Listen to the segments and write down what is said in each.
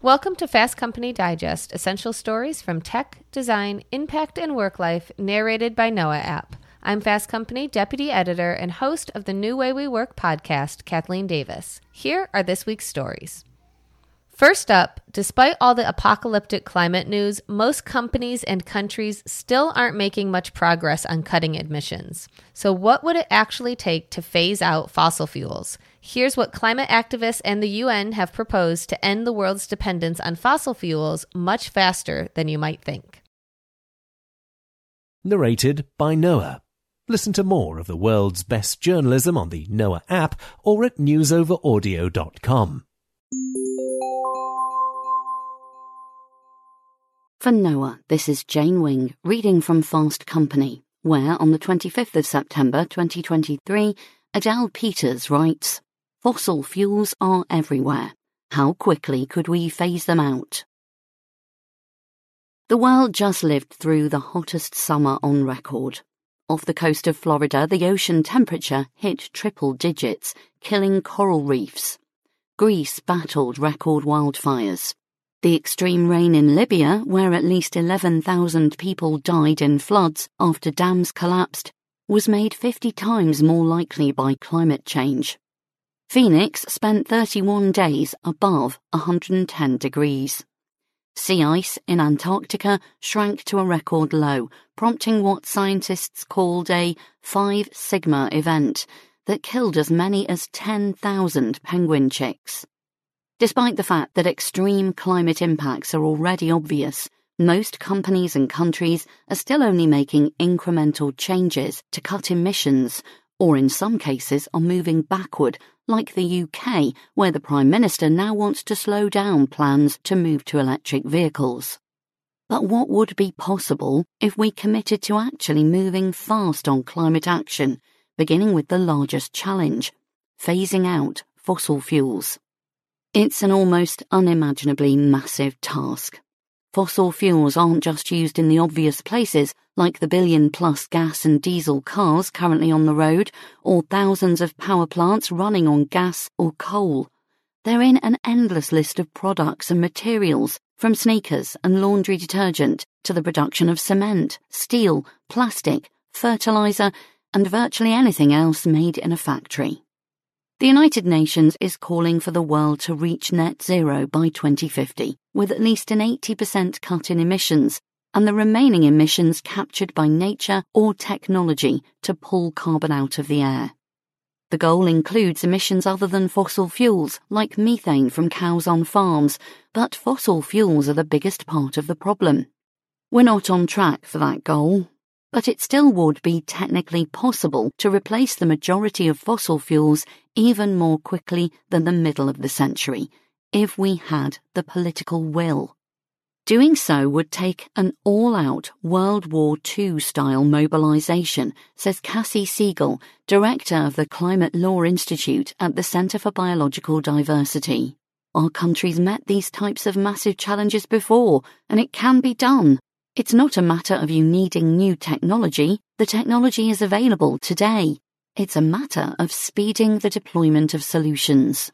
Welcome to Fast Company Digest, essential stories from tech, design, impact, and work life, narrated by Noa App. I'm Fast Company deputy editor and host of the New Way We Work podcast, Kathleen Davis. Here are this week's stories. First up, despite all the apocalyptic climate news, most companies and countries still aren't making much progress on cutting emissions. So, what would it actually take to phase out fossil fuels? Here's what climate activists and the UN have proposed to end the world's dependence on fossil fuels much faster than you might think. Narrated by Noa. Listen to more of the world's best journalism on the Noa app or at newsoveraudio.com. For Noa, this is Jane Wing reading from Fast Company, where on the 25th of September 2023, Adele Peters writes, Fossil fuels are everywhere. How quickly could we phase them out? The world just lived through the hottest summer on record. Off the coast of Florida, the ocean temperature hit triple digits, killing coral reefs. Greece battled record wildfires. The extreme rain in Libya, where at least 11,000 people died in floods after dams collapsed, was made 50 times more likely by climate change. Phoenix spent 31 days above 110 degrees. Sea ice in Antarctica shrank to a record low, prompting what scientists called a 5 sigma event that killed as many as 10,000 penguin chicks. Despite the fact that extreme climate impacts are already obvious, most companies and countries are still only making incremental changes to cut emissions, or in some cases are moving backward, like the UK, where the Prime Minister now wants to slow down plans to move to electric vehicles. But what would be possible if we committed to actually moving fast on climate action, beginning with the largest challenge phasing out fossil fuels? It's an almost unimaginably massive task. Fossil fuels aren't just used in the obvious places, like the billion plus gas and diesel cars currently on the road, or thousands of power plants running on gas or coal. They're in an endless list of products and materials, from sneakers and laundry detergent to the production of cement, steel, plastic, fertilizer, and virtually anything else made in a factory. The United Nations is calling for the world to reach net zero by 2050, with at least an 80% cut in emissions, and the remaining emissions captured by nature or technology to pull carbon out of the air. The goal includes emissions other than fossil fuels, like methane from cows on farms, but fossil fuels are the biggest part of the problem. We're not on track for that goal, but it still would be technically possible to replace the majority of fossil fuels even more quickly than the middle of the century, if we had the political will. Doing so would take an all out World War II style mobilization, says Kassie Siegel, director of the Climate Law Institute at the Center for Biological Diversity. Our countries met these types of massive challenges before, and it can be done. It's not a matter of you needing new technology. The technology is available today. It's a matter of speeding the deployment of solutions.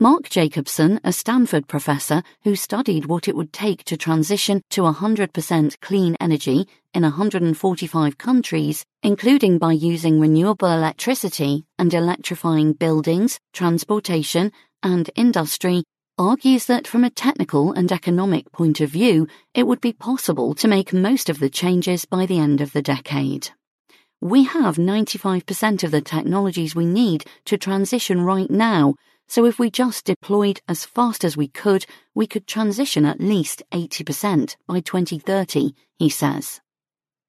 Mark Jacobson, a Stanford professor who studied what it would take to transition to 100% clean energy in 145 countries, including by using renewable electricity and electrifying buildings, transportation, and industry, argues that from a technical and economic point of view, it would be possible to make most of the changes by the end of the decade. We have 95% of the technologies we need to transition right now, so if we just deployed as fast as we could, we could transition at least 80% by 2030, he says.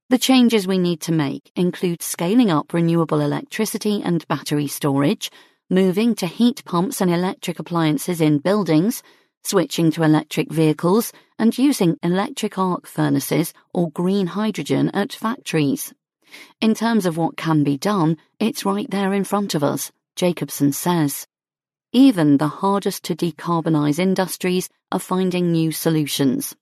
The changes we need to make include scaling up renewable electricity and battery storage, moving to heat pumps and electric appliances in buildings, switching to electric vehicles, and using electric arc furnaces or green hydrogen at factories. In terms of what can be done, it's right there in front of us, Jacobson says. Even the hardest to decarbonise industries are finding new solutions.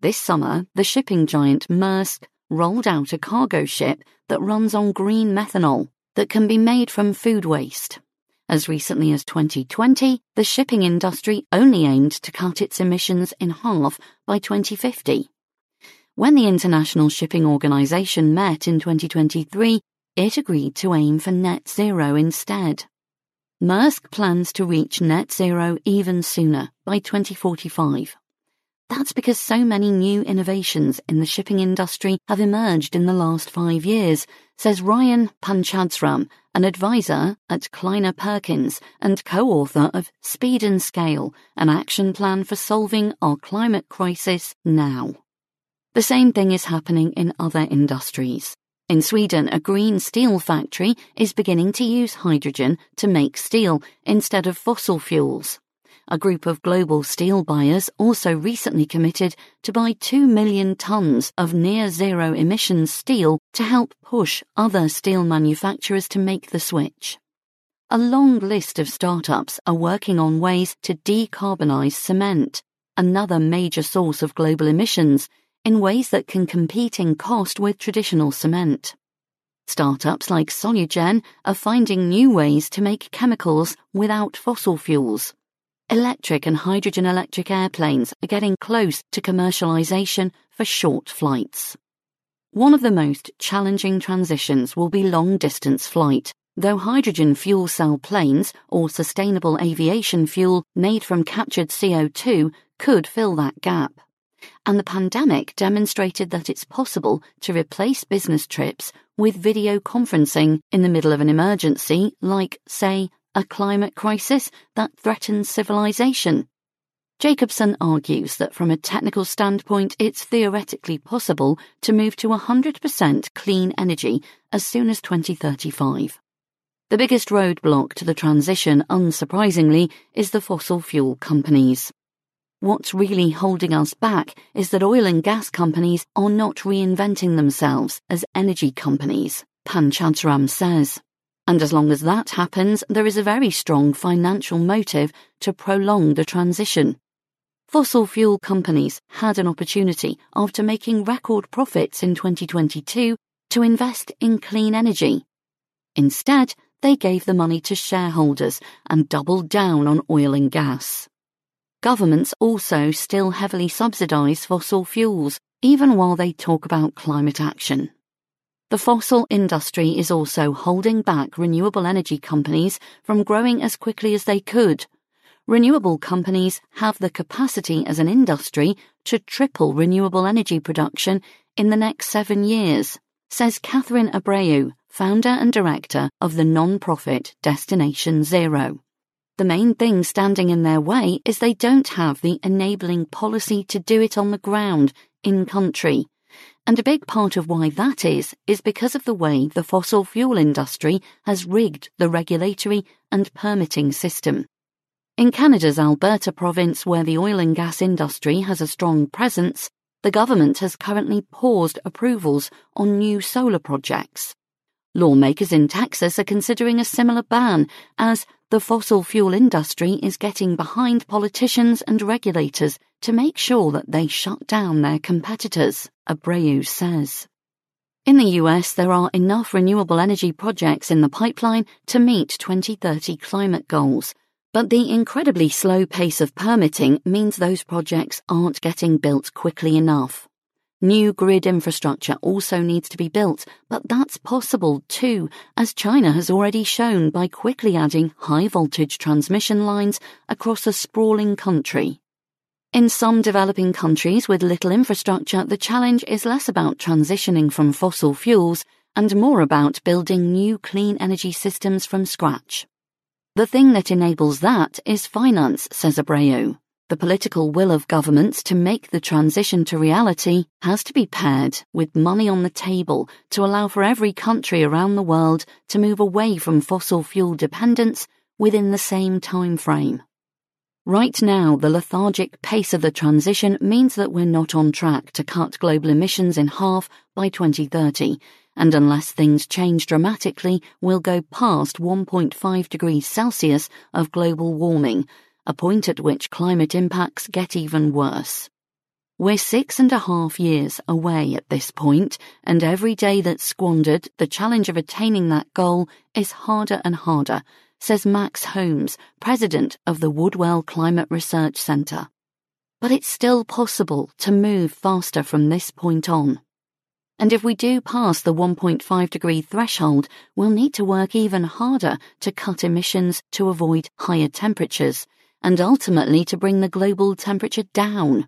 This summer, the shipping giant Maersk rolled out a cargo ship that runs on green methanol that can be made from food waste. As recently as 2020, the shipping industry only aimed to cut its emissions in half by 2050. When the International Shipping Organization met in 2023, it agreed to aim for net zero instead. Maersk plans to reach net zero even sooner, by 2045. That's because so many new innovations in the shipping industry have emerged in the last five years, says Ryan Panchadsaram, an advisor at Kleiner Perkins and co-author of Speed and Scale, an action plan for solving our climate crisis now. The same thing is happening in other industries. In Sweden, a green steel factory is beginning to use hydrogen to make steel instead of fossil fuels. A group of global steel buyers also recently committed to buy 2 million tons of near zero emissions steel to help push other steel manufacturers to make the switch. A long list of startups are working on ways to decarbonize cement, another major source of global emissions, in ways that can compete in cost with traditional cement. Startups like Solugen are finding new ways to make chemicals without fossil fuels. Electric and hydrogen electric airplanes are getting close to commercialization for short flights. One of the most challenging transitions will be long distance flight, though hydrogen fuel cell planes or sustainable aviation fuel made from captured CO2 could fill that gap and the pandemic demonstrated that it's possible to replace business trips with video conferencing in the middle of an emergency, like, say, a climate crisis that threatens civilization. Jacobson argues that from a technical standpoint, it's theoretically possible to move to 100% clean energy as soon as 2035. The biggest roadblock to the transition, unsurprisingly, is the fossil fuel companies. What's really holding us back is that oil and gas companies are not reinventing themselves as energy companies, Panchadsaram says. And as long as that happens, there is a very strong financial motive to prolong the transition. Fossil fuel companies had an opportunity after making record profits in 2022 to invest in clean energy. Instead, they gave the money to shareholders and doubled down on oil and gas. Governments also still heavily subsidise fossil fuels, even while they talk about climate action. The fossil industry is also holding back renewable energy companies from growing as quickly as they could. Renewable companies have the capacity as an industry to triple renewable energy production in the next seven years, says Catherine Abreu, founder and director of the non-profit Destination Zero. The main thing standing in their way is they don't have the enabling policy to do it on the ground, in country. And a big part of why that is, is because of the way the fossil fuel industry has rigged the regulatory and permitting system. In Canada's Alberta province, where the oil and gas industry has a strong presence, the government has currently paused approvals on new solar projects. Lawmakers in Texas are considering a similar ban as the fossil fuel industry is getting behind politicians and regulators to make sure that they shut down their competitors, Abreu says. In the US, there are enough renewable energy projects in the pipeline to meet 2030 climate goals, but the incredibly slow pace of permitting means those projects aren't getting built quickly enough. New grid infrastructure also needs to be built, but that's possible too, as China has already shown by quickly adding high voltage transmission lines across a sprawling country. In some developing countries with little infrastructure, the challenge is less about transitioning from fossil fuels and more about building new clean energy systems from scratch. The thing that enables that is finance, says Abreu. The political will of governments to make the transition to reality has to be paired with money on the table to allow for every country around the world to move away from fossil fuel dependence within the same time frame. Right now, the lethargic pace of the transition means that we're not on track to cut global emissions in half by 2030, and unless things change dramatically, we'll go past 1.5 degrees Celsius of global warming a point at which climate impacts get even worse. We're six and a half years away at this point, and every day that's squandered, the challenge of attaining that goal is harder and harder, says Max Holmes, president of the Woodwell Climate Research Centre. But it's still possible to move faster from this point on. And if we do pass the 1.5 degree threshold, we'll need to work even harder to cut emissions to avoid higher temperatures and ultimately to bring the global temperature down.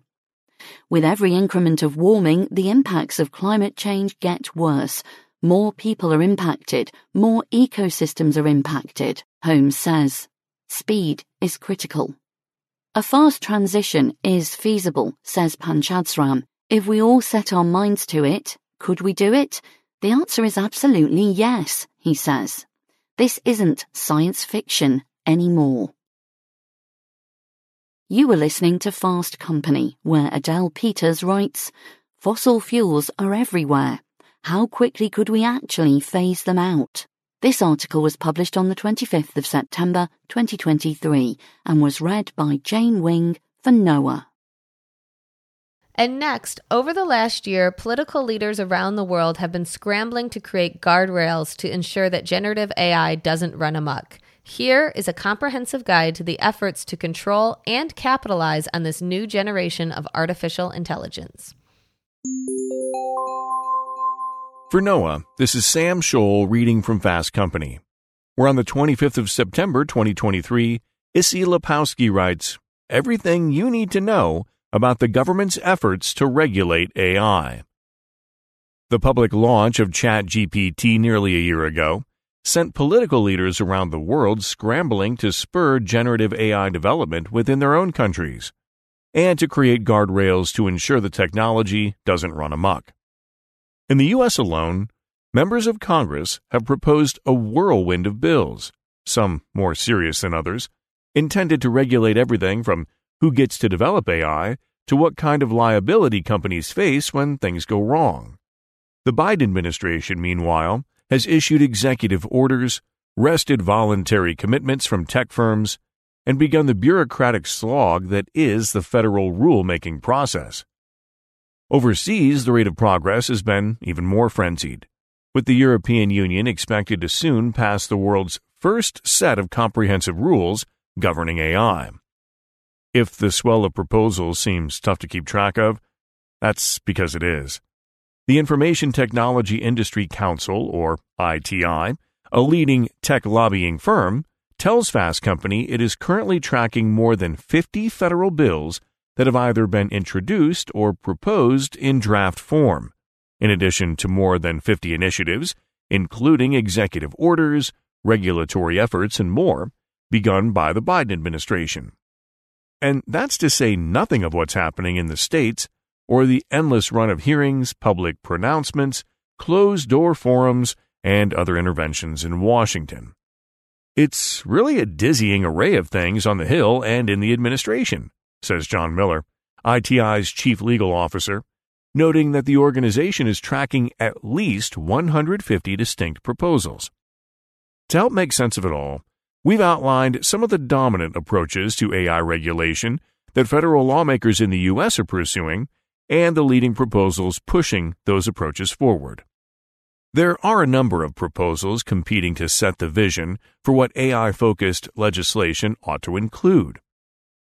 With every increment of warming, the impacts of climate change get worse. More people are impacted, more ecosystems are impacted, Holmes says. Speed is critical. A fast transition is feasible, says Panchadsaram, if we all set our minds to it could we do it? The answer is absolutely yes, he says. This isn't science fiction anymore. You were listening to Fast Company, where Adele Peters writes, Fossil fuels are everywhere. How quickly could we actually phase them out? This article was published on the 25th of September 2023 and was read by Jane Wing for Noa. And next, over the last year, political leaders around the world have been scrambling to create guardrails to ensure that generative AI doesn't run amok. Here is a comprehensive guide to the efforts to control and capitalize on this new generation of artificial intelligence. For Noa, this is Sam Scholl reading from Fast Company. We're on the 25th of September 2023. Issie Lapowsky writes, Everything you need to know about the government's efforts to regulate AI. The public launch of ChatGPT nearly a year ago sent political leaders around the world scrambling to spur generative AI development within their own countries and to create guardrails to ensure the technology doesn't run amok. In the U.S. alone, members of Congress have proposed a whirlwind of bills, some more serious than others, intended to regulate everything from who gets to develop AI to what kind of liability companies face when things go wrong. The Biden administration, meanwhile, has issued executive orders, wrested voluntary commitments from tech firms, and begun the bureaucratic slog that is the federal rulemaking process. Overseas, the rate of progress has been even more frenzied, with the European Union expected to soon pass the world's first set of comprehensive rules governing AI. If the swell of proposals seems tough to keep track of, that's because it is. The Information Technology Industry Council, or ITI, a leading tech lobbying firm, tells Fast Company it is currently tracking more than 50 federal bills that have either been introduced or proposed in draft form, in addition to more than 50 initiatives, including executive orders, regulatory efforts, and more, begun by the Biden administration. And that's to say nothing of what's happening in the states or the endless run of hearings, public pronouncements, closed door forums, and other interventions in Washington. It's really a dizzying array of things on the Hill and in the administration, says John Miller, ITI's chief legal officer, noting that the organization is tracking at least 150 distinct proposals. To help make sense of it all, we've outlined some of the dominant approaches to AI regulation that federal lawmakers in the U.S. are pursuing and the leading proposals pushing those approaches forward. There are a number of proposals competing to set the vision for what AI focused legislation ought to include.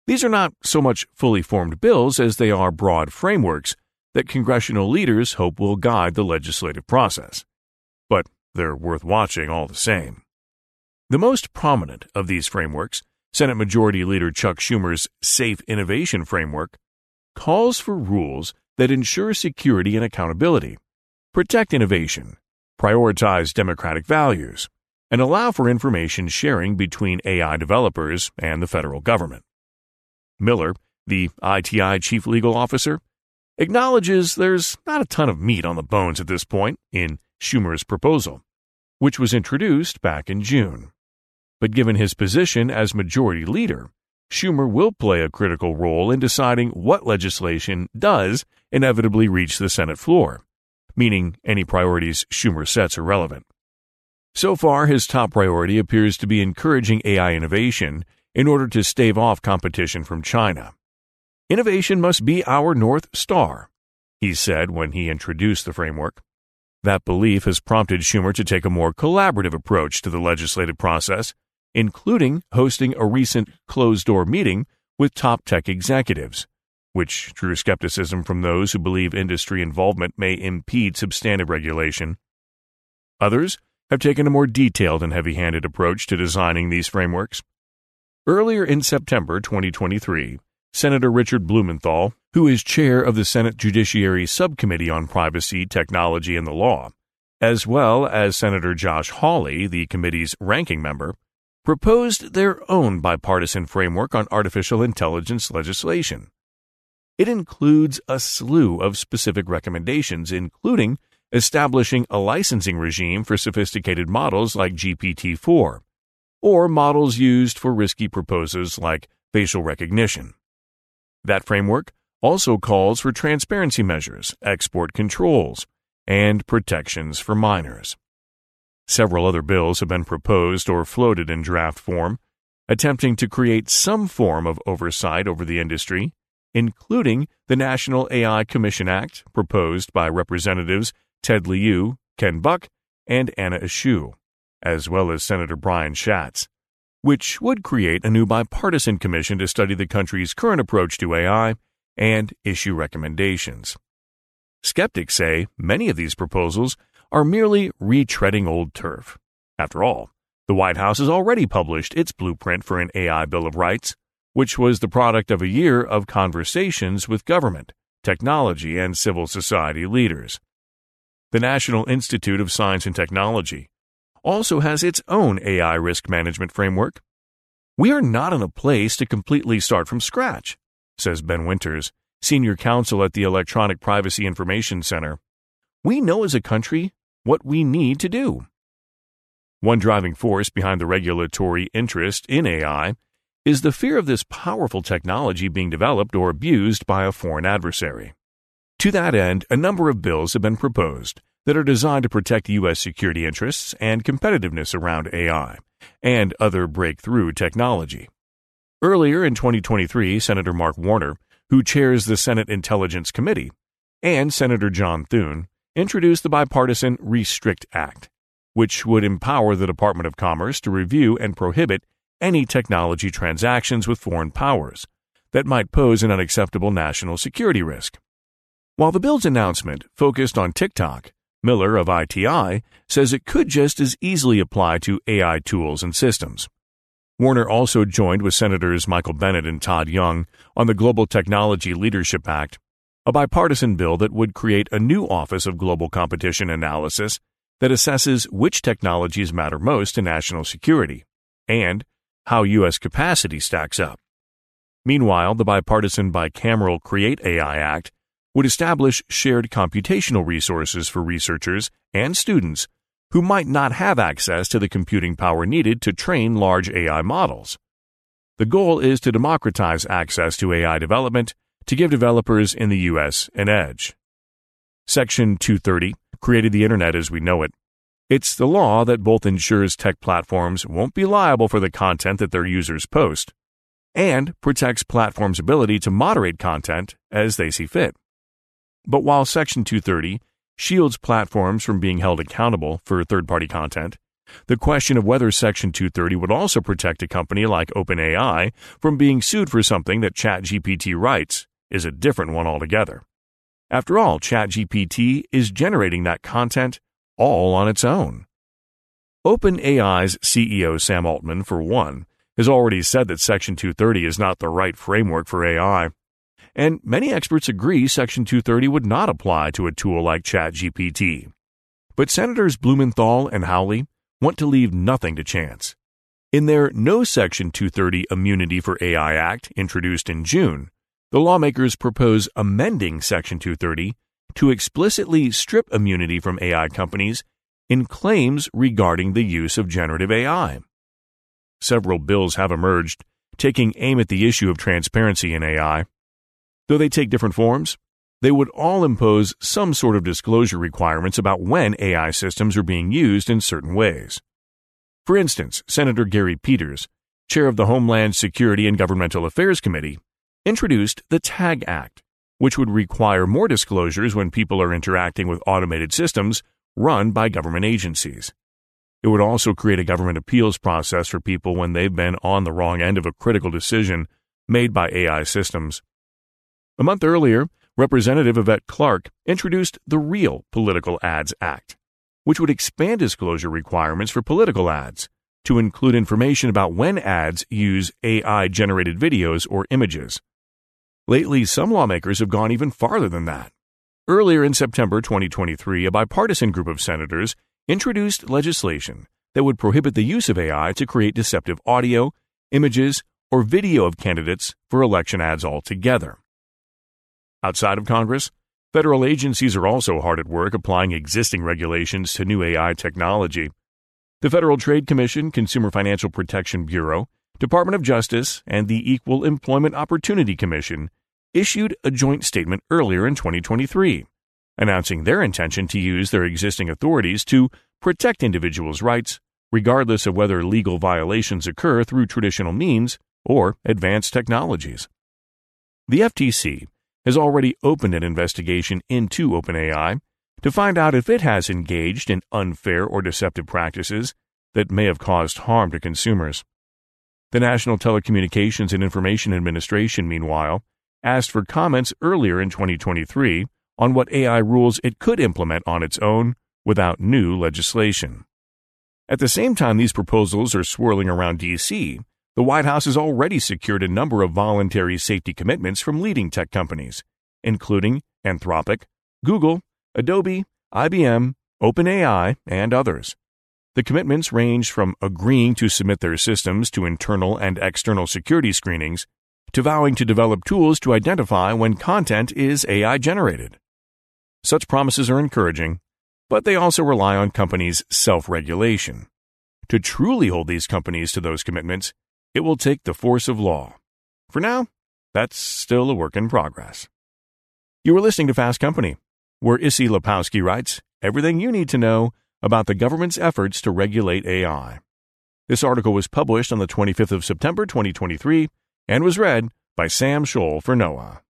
These are not so much fully formed bills as they are broad frameworks that congressional leaders hope will guide the legislative process. But they're worth watching all the same. The most prominent of these frameworks, Senate Majority Leader Chuck Schumer's Safe Innovation Framework, calls for rules that ensure security and accountability, protect innovation, prioritize democratic values, and allow for information sharing between AI developers and the federal government. Miller, the ITI chief legal officer, acknowledges there's not a ton of meat on the bones at this point in Schumer's proposal, which was introduced back in June. But given his position as majority leader, Schumer will play a critical role in deciding what legislation does inevitably reach the Senate floor, meaning any priorities Schumer sets are relevant. So far, his top priority appears to be encouraging AI innovation in order to stave off competition from China. Innovation must be our North Star, he said when he introduced the framework. That belief has prompted Schumer to take a more collaborative approach to the legislative process including hosting a recent closed door meeting with top tech executives, which drew skepticism from those who believe industry involvement may impede substantive regulation. Others have taken a more detailed and heavy handed approach to designing these frameworks. Earlier in September 2023, Senator Richard Blumenthal, who is chair of the Senate Judiciary Subcommittee on Privacy, Technology, and the Law, as well as Senator Josh Hawley, the committee's ranking member, proposed their own bipartisan framework on artificial intelligence legislation. It includes a slew of specific recommendations, including establishing a licensing regime for sophisticated models like GPT 4, or models used for risky purposes like facial recognition. That framework also calls for transparency measures, export controls, and protections for minors. Several other bills have been proposed or floated in draft form, attempting to create some form of oversight over the industry, including the National AI Commission Act proposed by Representatives Ted Lieu, Ken Buck, and Anna Eshoo, as well as Senator Brian Schatz, which would create a new bipartisan commission to study the country's current approach to AI and issue recommendations. Skeptics say many of these proposals are merely retreading old turf. After all, the White House has already published its blueprint for an AI Bill of Rights, which was the product of a year of conversations with government, technology, and civil society leaders. The National Institute of Science and Technology also has its own AI risk management framework. We are not in a place to completely start from scratch, says Ben Winters, senior counsel at the Electronic Privacy Information Center. We know as a country what we need to do. One driving force behind the regulatory interest in AI is the fear of this powerful technology being developed or abused by a foreign adversary. To that end, a number of bills have been proposed that are designed to protect U.S. security interests and competitiveness around AI and other breakthrough technology. Earlier in 2023, Senator Mark Warner, who chairs the Senate Intelligence Committee, and Senator John Thune introduced the bipartisan Restrict Act, which would empower the Department of Commerce to review and prohibit any technology transactions with foreign powers that might pose an unacceptable national security risk. While the bill's announcement focused on TikTok, Miller of ITI says it could just as easily apply to AI tools and systems. Warner also joined with Senators Michael Bennet and Todd Young on the Global Technology Leadership Act, a bipartisan bill that would create a new Office of Global Competition Analysis that assesses which technologies matter most to national security and how U.S. capacity stacks up. Meanwhile, the bipartisan bicameral Create AI Act would establish shared computational resources for researchers and students who might not have access to the computing power needed to train large AI models. The goal is to democratize access to AI development to give developers in the U.S. an edge. Section 230 created the Internet as we know it. It's the law that both ensures tech platforms won't be liable for the content that their users post and protects platforms' ability to moderate content as they see fit. But while Section 230 shields platforms from being held accountable for third party content, the question of whether Section 230 would also protect a company like OpenAI from being sued for something that ChatGPT writes is a different one altogether. After all, ChatGPT is generating that content all on its own. OpenAI's CEO Sam Altman, for one, has already said that Section 230 is not the right framework for AI and many experts agree Section 230 would not apply to a tool like ChatGPT. But Senators Blumenthal and Hawley want to leave nothing to chance. In their No Section 230 Immunity for AI Act, introduced in June, the lawmakers propose amending Section 230 to explicitly strip immunity from AI companies in claims regarding the use of generative AI. Several bills have emerged, taking aim at the issue of transparency in AI. Though they take different forms, they would all impose some sort of disclosure requirements about when AI systems are being used in certain ways. For instance, Senator Gary Peters, chair of the Homeland Security and Governmental Affairs Committee, introduced the TAG Act, which would require more disclosures when people are interacting with automated systems run by government agencies. It would also create a government appeals process for people when they've been on the wrong end of a critical decision made by AI systems. A month earlier, Representative Yvette Clarke introduced the Real Political Ads Act, which would expand disclosure requirements for political ads to include information about when ads use AI generated videos or images. Lately, some lawmakers have gone even farther than that. Earlier in September 2023, a bipartisan group of senators introduced legislation that would prohibit the use of AI to create deceptive audio, images, or video of candidates for election ads altogether. Outside of Congress, federal agencies are also hard at work applying existing regulations to new AI technology. The Federal Trade Commission, Consumer Financial Protection Bureau, Department of Justice, and the Equal Employment Opportunity Commission issued a joint statement earlier in 2023, announcing their intention to use their existing authorities to protect individuals' rights, regardless of whether legal violations occur through traditional means or advanced technologies. The FTC has already opened an investigation into OpenAI to find out if it has engaged in unfair or deceptive practices that may have caused harm to consumers. The National Telecommunications and Information Administration, meanwhile, asked for comments earlier in 2023 on what AI rules it could implement on its own without new legislation. At the same time these proposals are swirling around D.C., the White House has already secured a number of voluntary safety commitments from leading tech companies, including Anthropic, Google, Adobe, IBM, OpenAI, and others. The commitments range from agreeing to submit their systems to internal and external security screenings to vowing to develop tools to identify when content is AI generated. Such promises are encouraging, but they also rely on companies' self regulation. To truly hold these companies to those commitments, it will take the force of law. For now, that's still a work in progress. You are listening to Fast Company, where Issie Lapowsky writes everything you need to know about the government's efforts to regulate AI. This article was published on the 25th of September 2023 and was read by Sam Scholl for Noa.